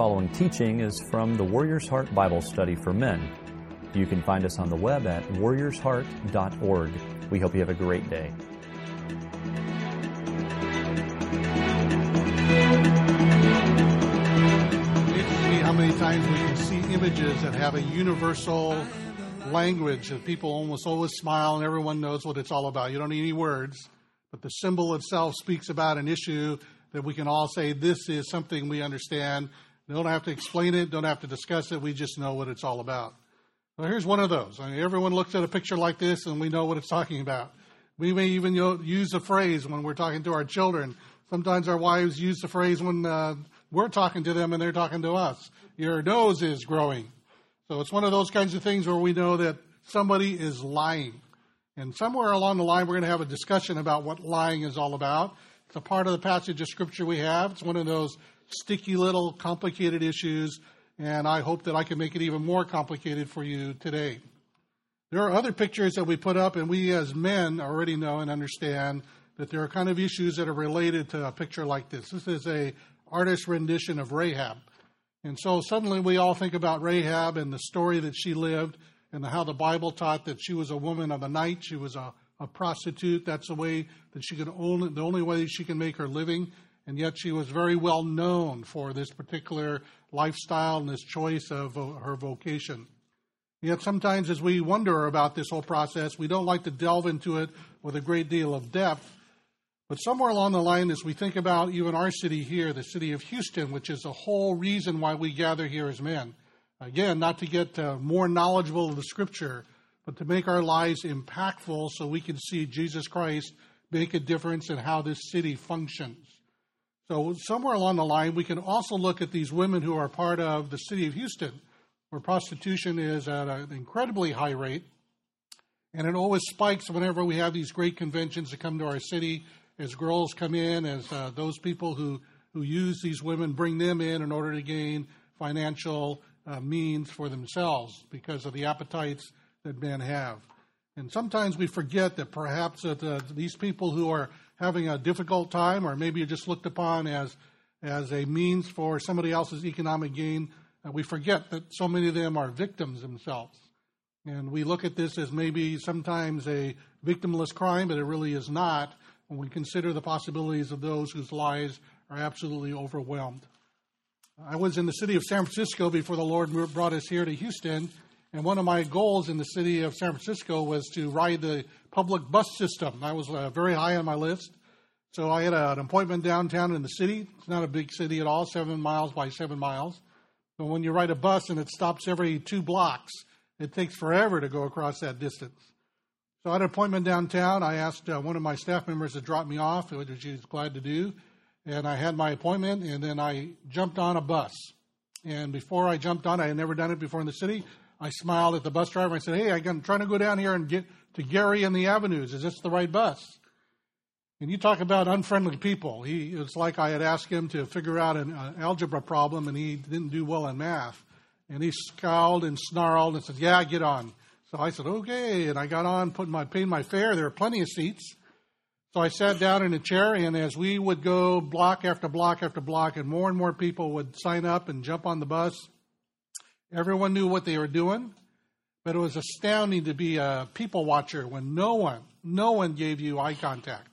following teaching is from the Warrior's Heart Bible Study for Men. You can find us on the web at warriorsheart.org. We hope you have a great day. see how many times we can see images that have a universal language that people almost always smile and everyone knows what it's all about. You don't need any words, but the symbol itself speaks about an issue that we can all say this is something we understand. We don't have to explain it, don't have to discuss it. We just know what it's all about. Well, here's one of those. I mean, everyone looks at a picture like this and we know what it's talking about. We may even use a phrase when we're talking to our children. Sometimes our wives use the phrase when uh, we're talking to them and they're talking to us. Your nose is growing. So it's one of those kinds of things where we know that somebody is lying. And somewhere along the line, we're going to have a discussion about what lying is all about. It's a part of the passage of Scripture we have. It's one of those sticky little complicated issues, and I hope that I can make it even more complicated for you today. There are other pictures that we put up, and we as men already know and understand that there are kind of issues that are related to a picture like this. This is a artist's rendition of Rahab. And so suddenly we all think about Rahab and the story that she lived and how the Bible taught that she was a woman of the night. She was a, a prostitute. That's the way that she could only, the only way she can make her living. And yet she was very well known for this particular lifestyle and this choice of her vocation. Yet sometimes as we wonder about this whole process, we don't like to delve into it with a great deal of depth but somewhere along the line, as we think about even our city here, the city of Houston, which is the whole reason why we gather here as men, again, not to get uh, more knowledgeable of the scripture, but to make our lives impactful so we can see Jesus Christ make a difference in how this city functions. So, somewhere along the line, we can also look at these women who are part of the city of Houston, where prostitution is at an incredibly high rate. And it always spikes whenever we have these great conventions that come to our city as girls come in, as uh, those people who, who use these women bring them in in order to gain financial uh, means for themselves because of the appetites that men have. And sometimes we forget that perhaps that uh, these people who are having a difficult time, or maybe just looked upon as as a means for somebody else's economic gain, we forget that so many of them are victims themselves. And we look at this as maybe sometimes a victimless crime, but it really is not when we consider the possibilities of those whose lives are absolutely overwhelmed. I was in the city of San Francisco before the Lord brought us here to Houston, and one of my goals in the city of San Francisco was to ride the public bus system. That was uh, very high on my list. So I had a, an appointment downtown in the city. It's not a big city at all, seven miles by seven miles. But when you ride a bus and it stops every two blocks, it takes forever to go across that distance. So I had an appointment downtown. I asked uh, one of my staff members to drop me off, which she was glad to do. And I had my appointment, and then I jumped on a bus. And before I jumped on, I had never done it before in the city. I smiled at the bus driver. I said, "Hey, I'm trying to go down here and get to Geary and the Avenues. Is this the right bus?" And you talk about unfriendly people. He it's like I had asked him to figure out an uh, algebra problem, and he didn't do well in math. And he scowled and snarled and said, "Yeah, get on." So I said, okay. And I got on, put my, paid my fare. There were plenty of seats. So I sat down in a chair, and as we would go block after block after block, and more and more people would sign up and jump on the bus, everyone knew what they were doing. But it was astounding to be a people watcher when no one, no one gave you eye contact.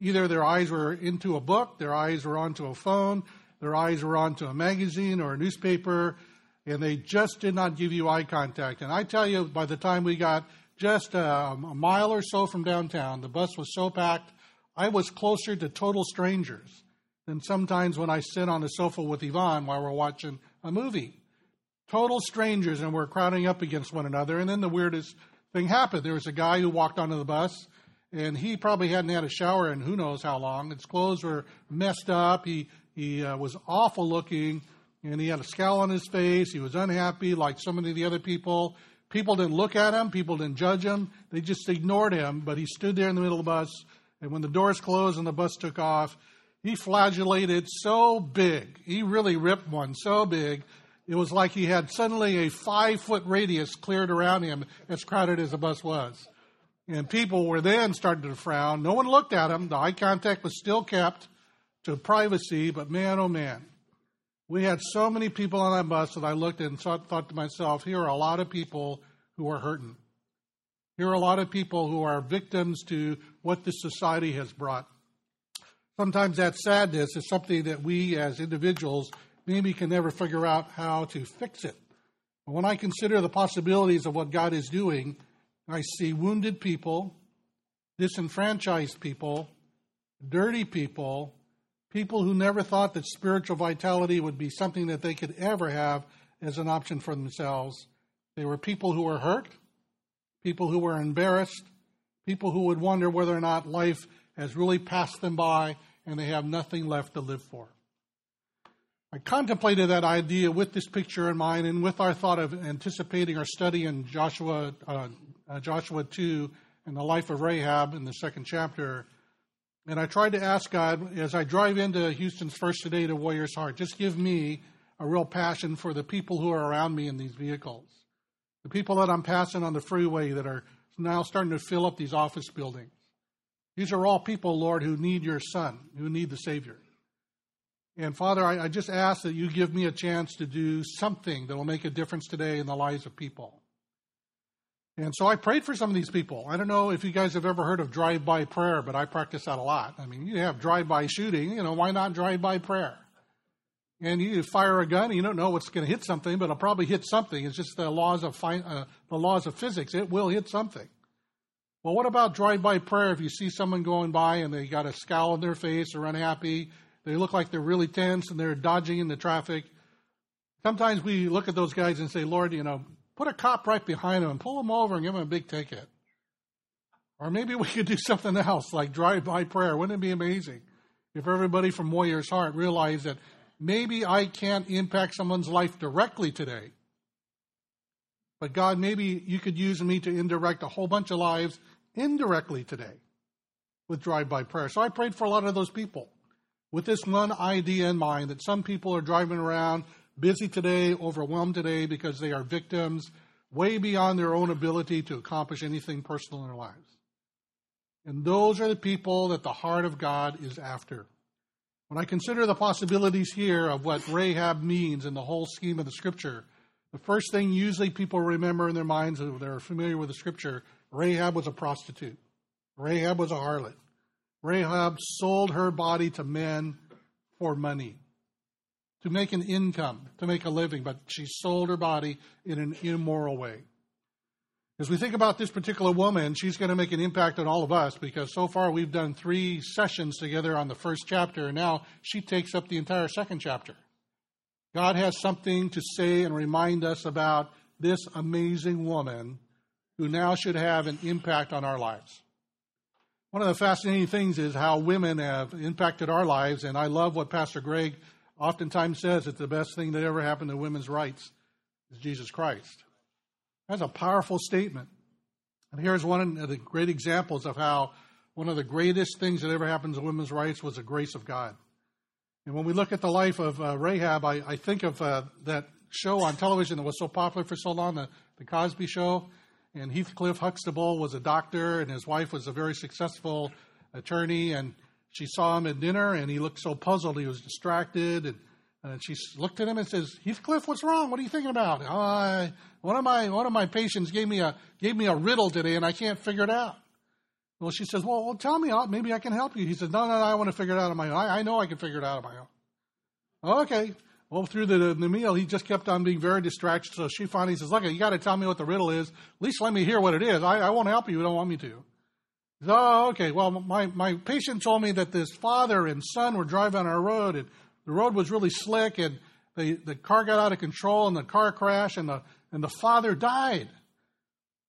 Either their eyes were into a book, their eyes were onto a phone, their eyes were onto a magazine or a newspaper, and they just did not give you eye contact. And I tell you, by the time we got just a, a mile or so from downtown, the bus was so packed, I was closer to total strangers than sometimes when I sit on the sofa with Yvonne while we're watching a movie. Total strangers, and we're crowding up against one another. And then the weirdest thing happened. There was a guy who walked onto the bus, and he probably hadn't had a shower in who knows how long. His clothes were messed up. He he uh, was awful looking and he had a scowl on his face. He was unhappy, like so many of the other people. People didn't look at him, people didn't judge him, they just ignored him. But he stood there in the middle of the bus, and when the doors closed and the bus took off, he flagellated so big. He really ripped one so big. It was like he had suddenly a five foot radius cleared around him, as crowded as the bus was. And people were then starting to frown. No one looked at him. The eye contact was still kept to privacy, but man, oh man. We had so many people on that bus that I looked and thought, thought to myself, here are a lot of people who are hurting. Here are a lot of people who are victims to what this society has brought. Sometimes that sadness is something that we as individuals maybe can never figure out how to fix it. But when I consider the possibilities of what God is doing, I see wounded people, disenfranchised people, dirty people, people who never thought that spiritual vitality would be something that they could ever have as an option for themselves. They were people who were hurt, people who were embarrassed, people who would wonder whether or not life has really passed them by and they have nothing left to live for. I contemplated that idea with this picture in mind and with our thought of anticipating our study in Joshua, uh, uh, Joshua 2 and the life of Rahab in the second chapter. And I tried to ask God, as I drive into Houston's First Today to Warrior's Heart, just give me a real passion for the people who are around me in these vehicles. The people that I'm passing on the freeway that are now starting to fill up these office buildings. These are all people, Lord, who need your Son, who need the Savior. And Father, I, I just ask that you give me a chance to do something that will make a difference today in the lives of people. And so I prayed for some of these people. I don't know if you guys have ever heard of drive by prayer, but I practice that a lot. I mean, you have drive by shooting, you know, why not drive by prayer? And you fire a gun, you don't know what's going to hit something, but it'll probably hit something. It's just the laws of fi- uh, the laws of physics. It will hit something. Well, what about drive by prayer? If you see someone going by and they got a scowl on their face or unhappy, they look like they're really tense and they're dodging in the traffic. Sometimes we look at those guys and say, Lord, you know, put a cop right behind them and pull them over and give them a big ticket. Or maybe we could do something else like drive by prayer. Wouldn't it be amazing if everybody from Warrior's Heart realized that maybe I can't impact someone's life directly today? But God, maybe you could use me to indirect a whole bunch of lives indirectly today with drive by prayer. So I prayed for a lot of those people with this one idea in mind that some people are driving around busy today, overwhelmed today because they are victims way beyond their own ability to accomplish anything personal in their lives. And those are the people that the heart of God is after. When I consider the possibilities here of what Rahab means in the whole scheme of the scripture, the first thing usually people remember in their minds if they're familiar with the scripture, Rahab was a prostitute. Rahab was a harlot. Rahab sold her body to men for money, to make an income, to make a living, but she sold her body in an immoral way. As we think about this particular woman, she's going to make an impact on all of us because so far we've done three sessions together on the first chapter, and now she takes up the entire second chapter. God has something to say and remind us about this amazing woman who now should have an impact on our lives. One of the fascinating things is how women have impacted our lives, and I love what Pastor Greg oftentimes says that the best thing that ever happened to women's rights is Jesus Christ. That's a powerful statement. And here's one of the great examples of how one of the greatest things that ever happened to women's rights was the grace of God. And when we look at the life of uh, Rahab, I, I, think of uh, that show on television that was so popular for so long, the, the Cosby Show. And Heathcliff Huxtable was a doctor, and his wife was a very successful attorney. And she saw him at dinner, and he looked so puzzled. He was distracted. And, and she looked at him and says, Heathcliff, what's wrong? What are you thinking about? One of my one of my patients gave me a gave me a riddle today, and I can't figure it out. Well, she says, well, well, tell me, maybe I can help you. He says, no, no, no I want to figure it out on my own. I, I know I can figure it out on my own. Okay. Well, through the, the meal, he just kept on being very distracted. So she finally says, Look, you got to tell me what the riddle is. At least let me hear what it is. I, I won't help you. You don't want me to. Says, oh, okay. Well, my, my patient told me that this father and son were driving on our road, and the road was really slick, and the, the car got out of control, and the car crashed, and the, and the father died.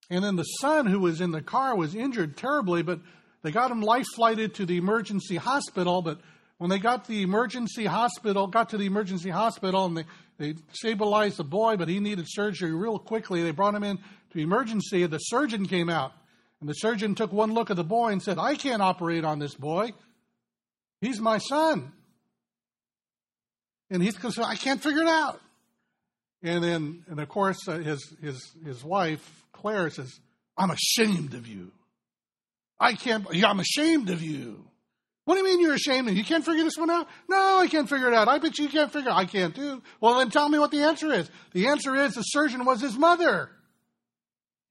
And then the son who was in the car was injured terribly, but they got him life flighted to the emergency hospital, but when they got the emergency hospital, got to the emergency hospital, and they, they stabilized the boy, but he needed surgery real quickly. They brought him in to emergency, and the surgeon came out. And the surgeon took one look at the boy and said, I can't operate on this boy. He's my son. And he's said, I can't figure it out. And then, and of course, uh, his, his, his wife, Claire, says, I'm ashamed of you. I can't, I'm ashamed of you. What do you mean you're ashamed? You can't figure this one out? No, I can't figure it out. I bet you can't figure it out. I can't do. Well, then tell me what the answer is. The answer is the surgeon was his mother.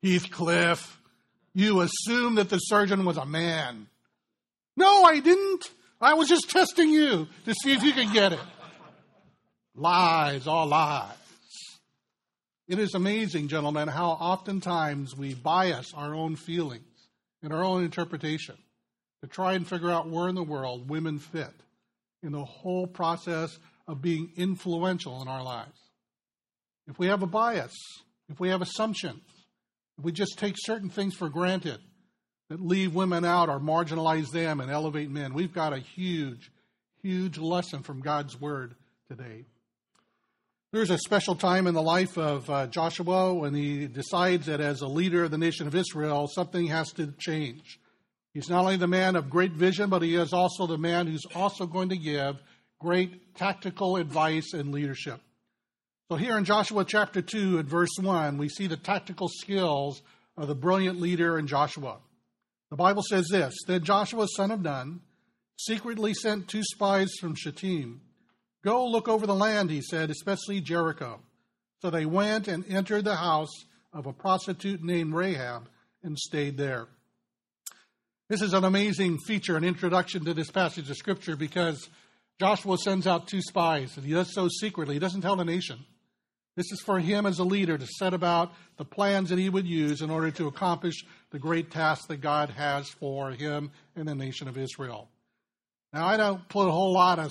Heathcliff, you assumed that the surgeon was a man. No, I didn't. I was just testing you to see if you could get it. Lies, all lies. It is amazing, gentlemen, how oftentimes we bias our own feelings and our own interpretation to try and figure out where in the world women fit in the whole process of being influential in our lives. If we have a bias, if we have assumptions, if we just take certain things for granted that leave women out or marginalize them and elevate men, we've got a huge, huge lesson from God's Word today. There's a special time in the life of uh, Joshua when he decides that as a leader of the nation of Israel, something has to change. He's not only the man of great vision, but he is also the man who's also going to give great tactical advice and leadership. So, here in Joshua chapter 2 at verse 1, we see the tactical skills of the brilliant leader in Joshua. The Bible says this Then Joshua, son of Nun, secretly sent two spies from Shittim. Go look over the land, he said, especially Jericho. So they went and entered the house of a prostitute named Rahab and stayed there. This is an amazing feature, an introduction to this passage of Scripture, because Joshua sends out two spies, and he does so secretly. He doesn't tell the nation. This is for him as a leader to set about the plans that he would use in order to accomplish the great task that God has for him and the nation of Israel. Now, I don't put a whole lot of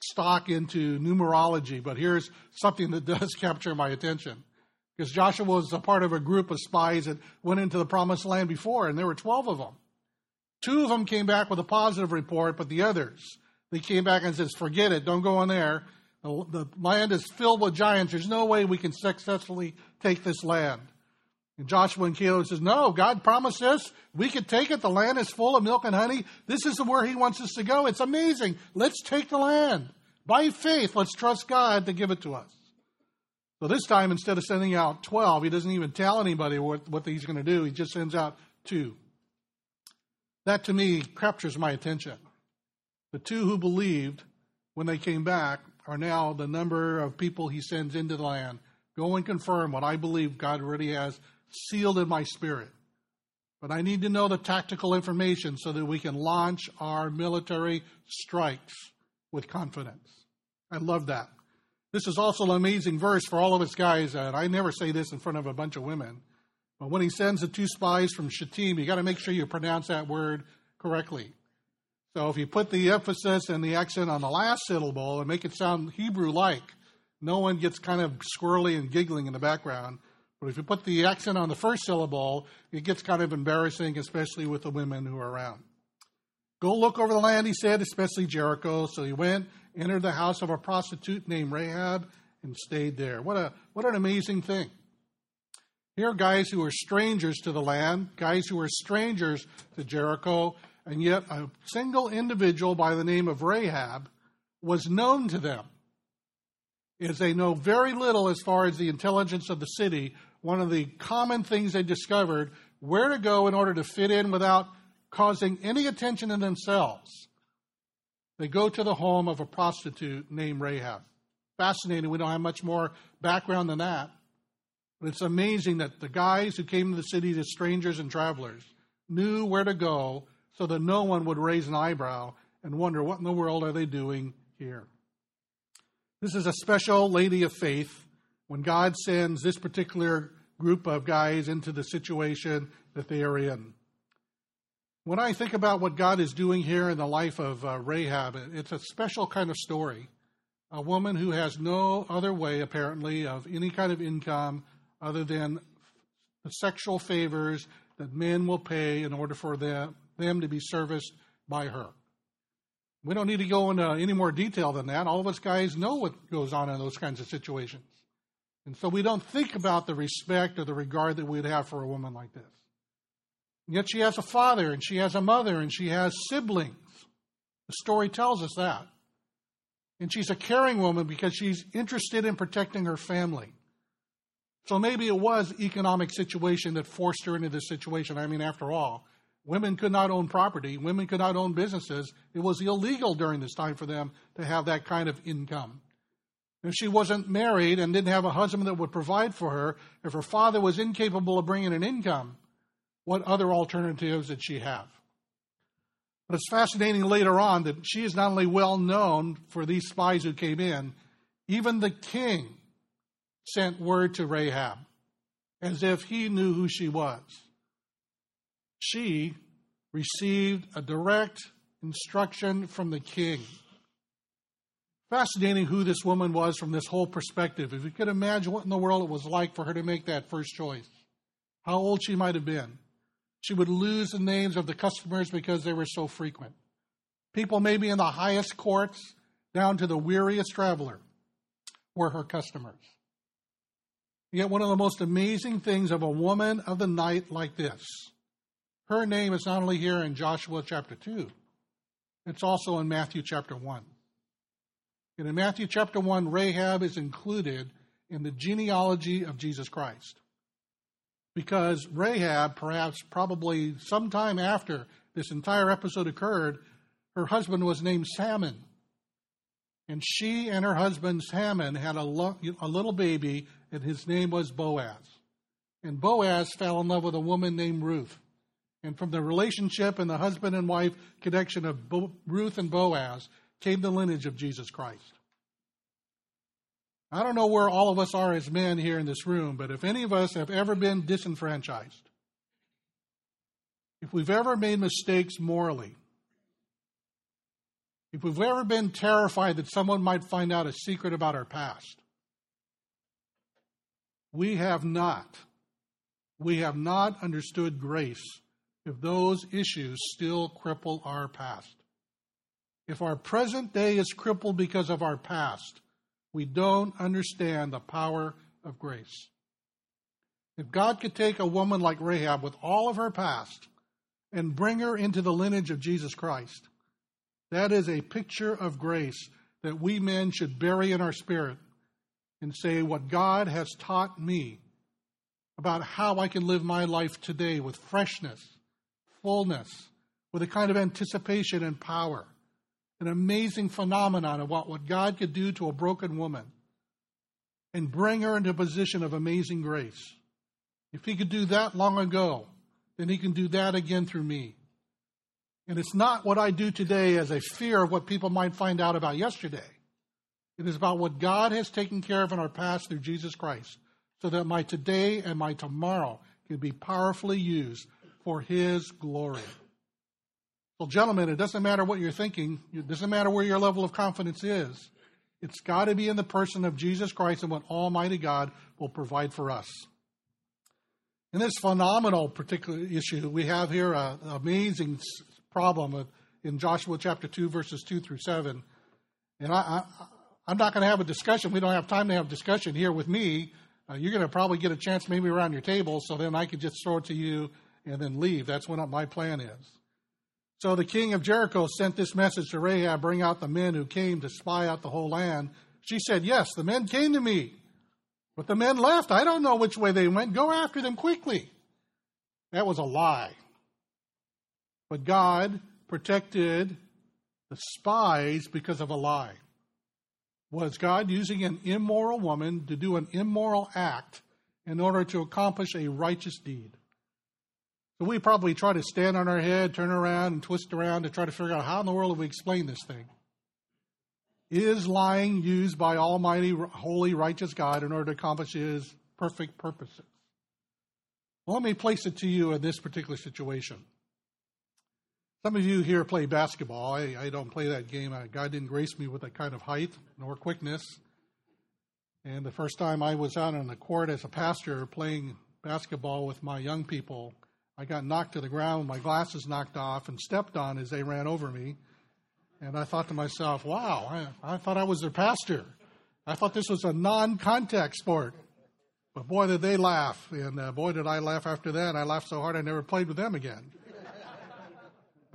stock into numerology, but here's something that does capture my attention. Because Joshua was a part of a group of spies that went into the promised land before, and there were 12 of them. Two of them came back with a positive report, but the others, they came back and says, forget it, don't go in there. The, land is filled with giants. There's no way we can successfully take this land. And Joshua and Caleb says, no, God promised us we could take it. The land is full of milk and honey. This is where he wants us to go. It's amazing. Let's take the land. By faith, let's trust God to give it to us. So this time, instead of sending out 12, he doesn't even tell anybody what, what he's going to do. He just sends out two. That to me captures my attention. The two who believed when they came back are now the number of people he sends into the land. Go and confirm what I believe God already has sealed in my spirit. But I need to know the tactical information so that we can launch our military strikes with confidence. I love that. This is also an amazing verse for all of us guys, and I never say this in front of a bunch of women. But when he sends the two spies from Shittim, you got to make sure you pronounce that word correctly. So if you put the emphasis and the accent on the last syllable and make it sound Hebrew like, no one gets kind of squirrely and giggling in the background. But if you put the accent on the first syllable, it gets kind of embarrassing, especially with the women who are around. Go look over the land, he said, especially Jericho. So he went, entered the house of a prostitute named Rahab, and stayed there. What a what an amazing thing. Here are guys who are strangers to the land, guys who are strangers to Jericho, and yet a single individual by the name of Rahab was known to them. As they know very little as far as the intelligence of the city, one of the common things they discovered where to go in order to fit in without causing any attention to themselves. They go to the home of a prostitute named Rahab. Fascinating. We don't have much more background than that. It's amazing that the guys who came to the city as strangers and travelers knew where to go so that no one would raise an eyebrow and wonder what in the world are they doing here. This is a special lady of faith when God sends this particular group of guys into the situation that they are in. When I think about what God is doing here in the life of uh, Rahab, it's a special kind of story. A woman who has no other way, apparently, of any kind of income other than the sexual favors that men will pay in order for them, them to be serviced by her. We don't need to go into any more detail than that. All of us guys know what goes on in those kinds of situations. And so we don't think about the respect or the regard that we'd have for a woman like this. And yet she has a father and she has a mother and she has siblings. The story tells us that. And she's a caring woman because she's interested in protecting her family. So maybe it was economic situation that forced her into this situation. I mean, after all, Women could not own property, women could not own businesses. It was illegal during this time for them to have that kind of income. If she wasn't married and didn't have a husband that would provide for her, if her father was incapable of bringing an income, what other alternatives did she have? But it's fascinating later on that she is not only well known for these spies who came in, even the king sent word to Rahab as if he knew who she was. She received a direct instruction from the king. Fascinating who this woman was from this whole perspective. If you could imagine what in the world it was like for her to make that first choice, how old she might have been. She would lose the names of the customers because they were so frequent. People, maybe in the highest courts, down to the weariest traveler, were her customers. Yet, one of the most amazing things of a woman of the night like this, her name is not only here in Joshua chapter 2, it's also in Matthew chapter 1. And in Matthew chapter 1, Rahab is included in the genealogy of Jesus Christ. Because Rahab, perhaps probably sometime after this entire episode occurred, her husband was named Salmon. And she and her husband Salmon had a, lo- a little baby, and his name was Boaz. And Boaz fell in love with a woman named Ruth. And from the relationship and the husband and wife connection of Bo- Ruth and Boaz came the lineage of Jesus Christ. I don't know where all of us are as men here in this room, but if any of us have ever been disenfranchised, if we've ever made mistakes morally, if we've ever been terrified that someone might find out a secret about our past, we have not. We have not understood grace if those issues still cripple our past. If our present day is crippled because of our past, we don't understand the power of grace. If God could take a woman like Rahab with all of her past and bring her into the lineage of Jesus Christ, that is a picture of grace that we men should bury in our spirit and say, What God has taught me about how I can live my life today with freshness, fullness, with a kind of anticipation and power an amazing phenomenon of what, what God could do to a broken woman and bring her into a position of amazing grace. If he could do that long ago, then he can do that again through me. And it's not what I do today as a fear of what people might find out about yesterday. It is about what God has taken care of in our past through Jesus Christ, so that my today and my tomorrow can be powerfully used for his glory. Well, gentlemen, it doesn't matter what you're thinking, it doesn't matter where your level of confidence is. It's got to be in the person of Jesus Christ and what Almighty God will provide for us. In this phenomenal particular issue, we have here an amazing problem in Joshua chapter 2, verses 2 through 7. And I, I, am not going to have a discussion. We don't have time to have a discussion here with me. Uh, you're going to probably get a chance maybe around your table, so then I can just throw it to you and then leave. That's what my plan is. So the king of Jericho sent this message to Rahab bring out the men who came to spy out the whole land. She said, Yes, the men came to me. But the men left. I don't know which way they went. Go after them quickly. That was a lie. But God protected the spies because of a lie. Was God using an immoral woman to do an immoral act in order to accomplish a righteous deed? So we probably try to stand on our head, turn around, and twist around to try to figure out how in the world do we explain this thing. Is lying used by Almighty, holy, righteous God in order to accomplish His perfect purposes? Well, let me place it to you in this particular situation. Some of you here play basketball. I, I don't play that game. God didn't grace me with that kind of height nor quickness. And the first time I was out on the court as a pastor playing basketball with my young people, I got knocked to the ground, my glasses knocked off, and stepped on as they ran over me. And I thought to myself, wow, I, I thought I was their pastor. I thought this was a non contact sport. But boy, did they laugh. And uh, boy, did I laugh after that. I laughed so hard I never played with them again.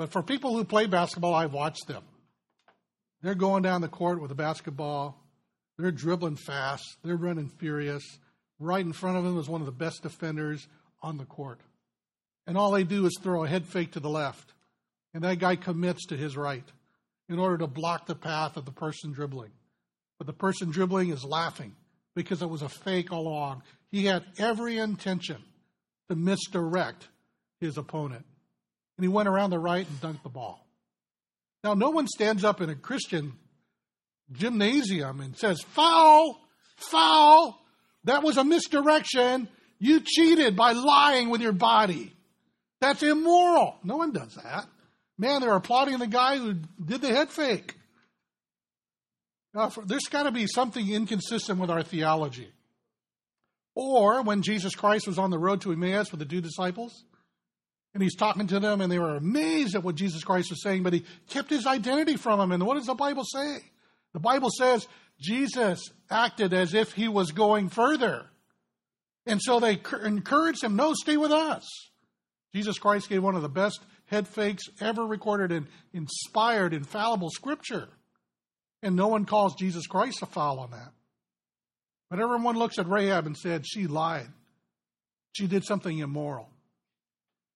But for people who play basketball, I've watched them. They're going down the court with a basketball. They're dribbling fast. They're running furious. Right in front of them is one of the best defenders on the court. And all they do is throw a head fake to the left. And that guy commits to his right in order to block the path of the person dribbling. But the person dribbling is laughing because it was a fake all along. He had every intention to misdirect his opponent. And he went around the right and dunked the ball. Now, no one stands up in a Christian gymnasium and says, Foul! Foul! That was a misdirection. You cheated by lying with your body. That's immoral. No one does that. Man, they're applauding the guy who did the head fake. Now, for, there's got to be something inconsistent with our theology. Or when Jesus Christ was on the road to Emmaus with the two disciples, and he's talking to them, and they were amazed at what Jesus Christ was saying, but he kept his identity from them. And what does the Bible say? The Bible says Jesus acted as if he was going further. And so they encouraged him, no, stay with us. Jesus Christ gave one of the best head fakes ever recorded in inspired, infallible scripture. And no one calls Jesus Christ a foul on that. But everyone looks at Rahab and said, she lied. She did something immoral.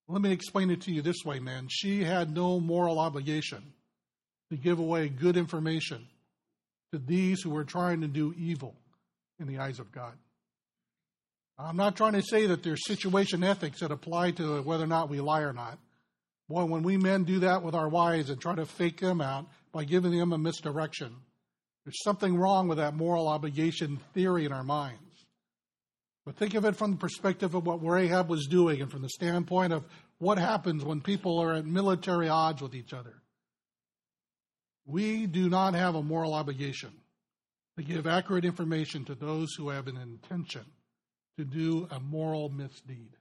Let me explain it to you this way, man. She had no moral obligation to give away good information to these who were trying to do evil in the eyes of God. I'm not trying to say that there's situation ethics that apply to whether or not we lie or not. Boy, when we men do that with our wives and try to fake them out by giving them a misdirection, there's something wrong with that moral obligation theory in our minds. But think of it from the perspective of what Rahab was doing and from the standpoint of what happens when people are at military odds with each other. We do not have a moral obligation to give accurate information to those who have an intention to do a moral misdeed.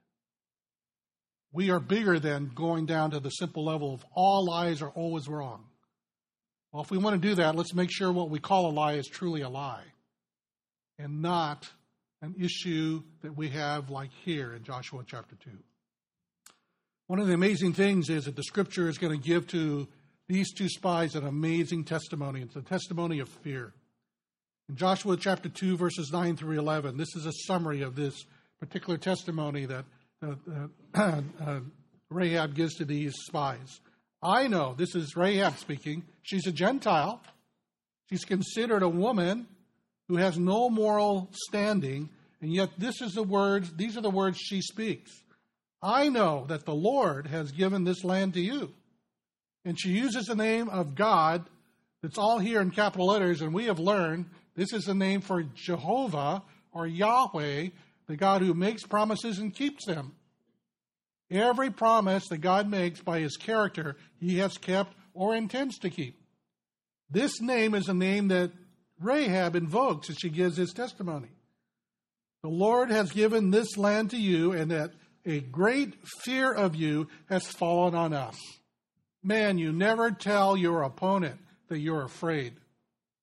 We are bigger than going down to the simple level of all lies are always wrong. Well, if we want to do that, let's make sure what we call a lie is truly a lie and not an issue that we have like here in Joshua chapter 2. One of the amazing things is that the scripture is going to give to these two spies an amazing testimony. It's a testimony of fear. In Joshua chapter 2, verses 9 through 11, this is a summary of this particular testimony that uh, uh, Rahab gives to these spies. I know, this is Rahab speaking, she's a Gentile. She's considered a woman who has no moral standing, and yet this is the words, these are the words she speaks. I know that the Lord has given this land to you. And she uses the name of God that's all here in capital letters, and we have learned this is the name for Jehovah or Yahweh, the God who makes promises and keeps them. Every promise that God makes by his character, he has kept or intends to keep. This name is a name that Rahab invokes as she gives his testimony. The Lord has given this land to you, and that a great fear of you has fallen on us. Man, you never tell your opponent that you're afraid.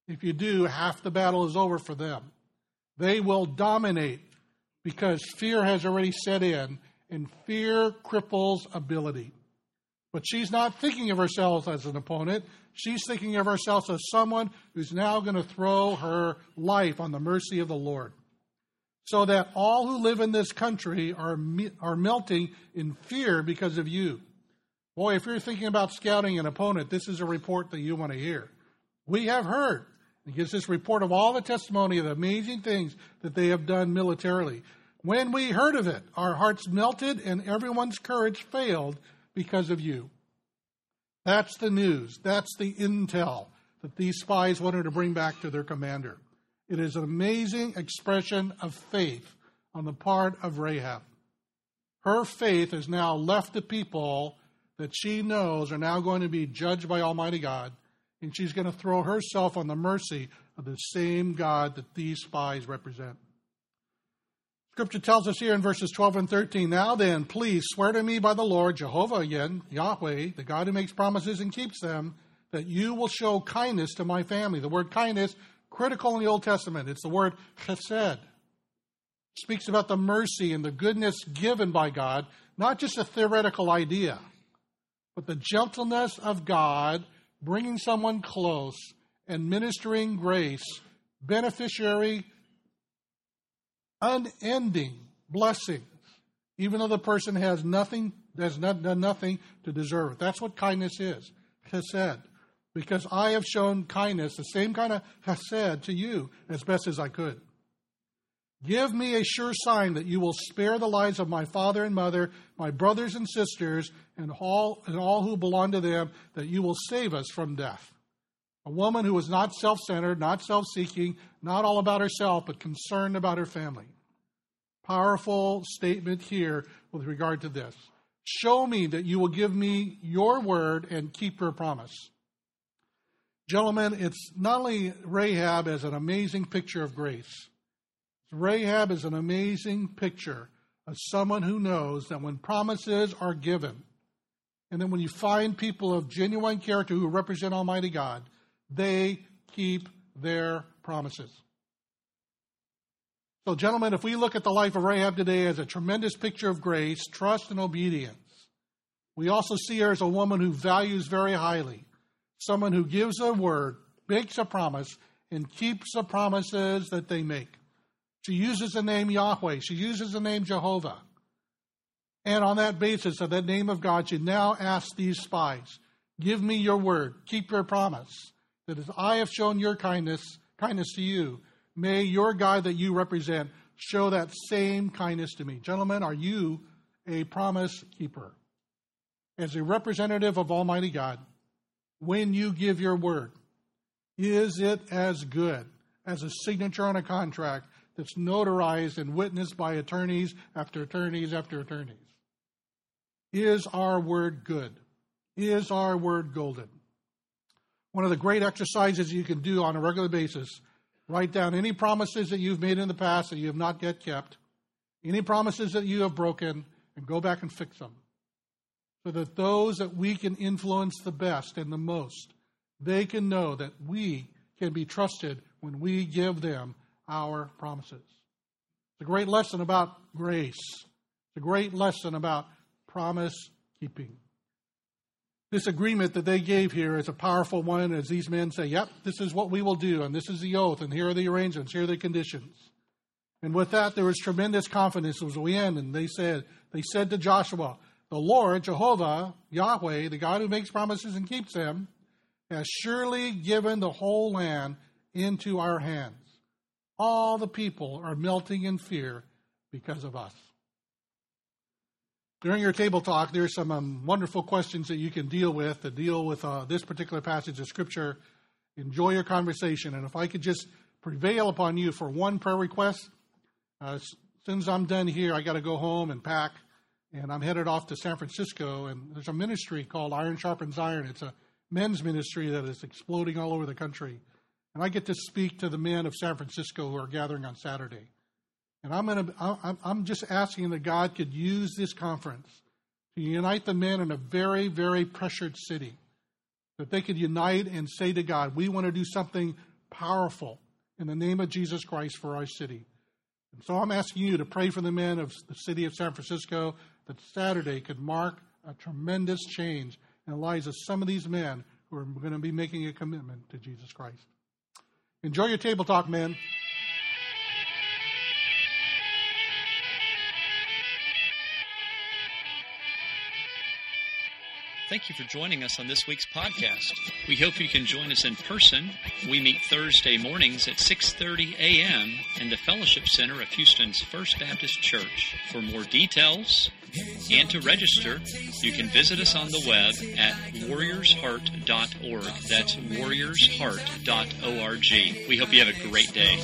If you do, half the battle is over for them. They will dominate because fear has already set in, and fear cripples ability. But she's not thinking of herself as an opponent. She's thinking of herself as someone who's now going to throw her life on the mercy of the Lord. So that all who live in this country are, are melting in fear because of you. Boy, if you're thinking about scouting an opponent, this is a report that you want to hear. We have heard. It gives this report of all the testimony of the amazing things that they have done militarily. When we heard of it, our hearts melted and everyone's courage failed because of you. That's the news. That's the intel that these spies wanted to bring back to their commander. It is an amazing expression of faith on the part of Rahab. Her faith has now left the people that she knows are now going to be judged by Almighty God, and she's going to throw herself on the mercy of the same God that these spies represent. Scripture tells us here in verses 12 and 13 Now then, please swear to me by the Lord, Jehovah again, Yahweh, the God who makes promises and keeps them, that you will show kindness to my family. The word kindness, critical in the Old Testament, it's the word chesed. It speaks about the mercy and the goodness given by God, not just a theoretical idea, but the gentleness of God bringing someone close and ministering grace, beneficiary unending blessings even though the person has nothing, has not done nothing to deserve it. That's what kindness is, chesed. Because I have shown kindness, the same kind of chesed to you as best as I could. Give me a sure sign that you will spare the lives of my father and mother, my brothers and sisters, and all, and all who belong to them, that you will save us from death. A woman who was not self centered, not self seeking, not all about herself, but concerned about her family. Powerful statement here with regard to this. Show me that you will give me your word and keep your promise. Gentlemen, it's not only Rahab as an amazing picture of grace Rahab is an amazing picture of someone who knows that when promises are given, and then when you find people of genuine character who represent Almighty God, they keep their promises. So, gentlemen, if we look at the life of Rahab today as a tremendous picture of grace, trust, and obedience, we also see her as a woman who values very highly, someone who gives a word, makes a promise, and keeps the promises that they make. She uses the name Yahweh. She uses the name Jehovah. And on that basis of that name of God, she now asks these spies, Give me your word, keep your promise, that as I have shown your kindness, kindness to you, may your God that you represent show that same kindness to me. Gentlemen, are you a promise keeper? As a representative of Almighty God, when you give your word, is it as good as a signature on a contract that's notarized and witnessed by attorneys after attorneys after attorneys. Is our word good? Is our word golden? One of the great exercises you can do on a regular basis write down any promises that you've made in the past that you have not yet kept, any promises that you have broken, and go back and fix them. So that those that we can influence the best and the most, they can know that we can be trusted when we give them our promises. It's a great lesson about grace. It's a great lesson about promise keeping. This agreement that they gave here is a powerful one as these men say, Yep, this is what we will do, and this is the oath, and here are the arrangements, here are the conditions. And with that, there was tremendous confidence as we end. And they said, they said to Joshua, The Lord, Jehovah, Yahweh, the God who makes promises and keeps them, has surely given the whole land into our hands all the people are melting in fear because of us. During your table talk, there's some um, wonderful questions that you can deal with to deal with uh, this particular passage of Scripture. Enjoy your conversation. And if I could just prevail upon you for one prayer request, uh, as soon as I'm done here, I got to go home and pack, and I'm headed off to San Francisco. And there's a ministry called Iron Sharpens Iron. It's a men's ministry that is exploding all over the country. And I get to speak to the men of San Francisco who are gathering on Saturday. And I'm, gonna, I'm just asking that God could use this conference to unite the men in a very, very pressured city. That they could unite and say to God, we want to do something powerful in the name of Jesus Christ for our city. And so I'm asking you to pray for the men of the city of San Francisco that Saturday could mark a tremendous change in the lives of some of these men who are going to be making a commitment to Jesus Christ. Enjoy your table talk, man. Thank you for joining us on this week's podcast. We hope you can join us in person. We meet Thursday mornings at 6:30 a.m. in the Fellowship Center of Houston's First Baptist Church. For more details and to register, you can visit us on the web at warriorsheart.org. That's warriorsheart.org. We hope you have a great day.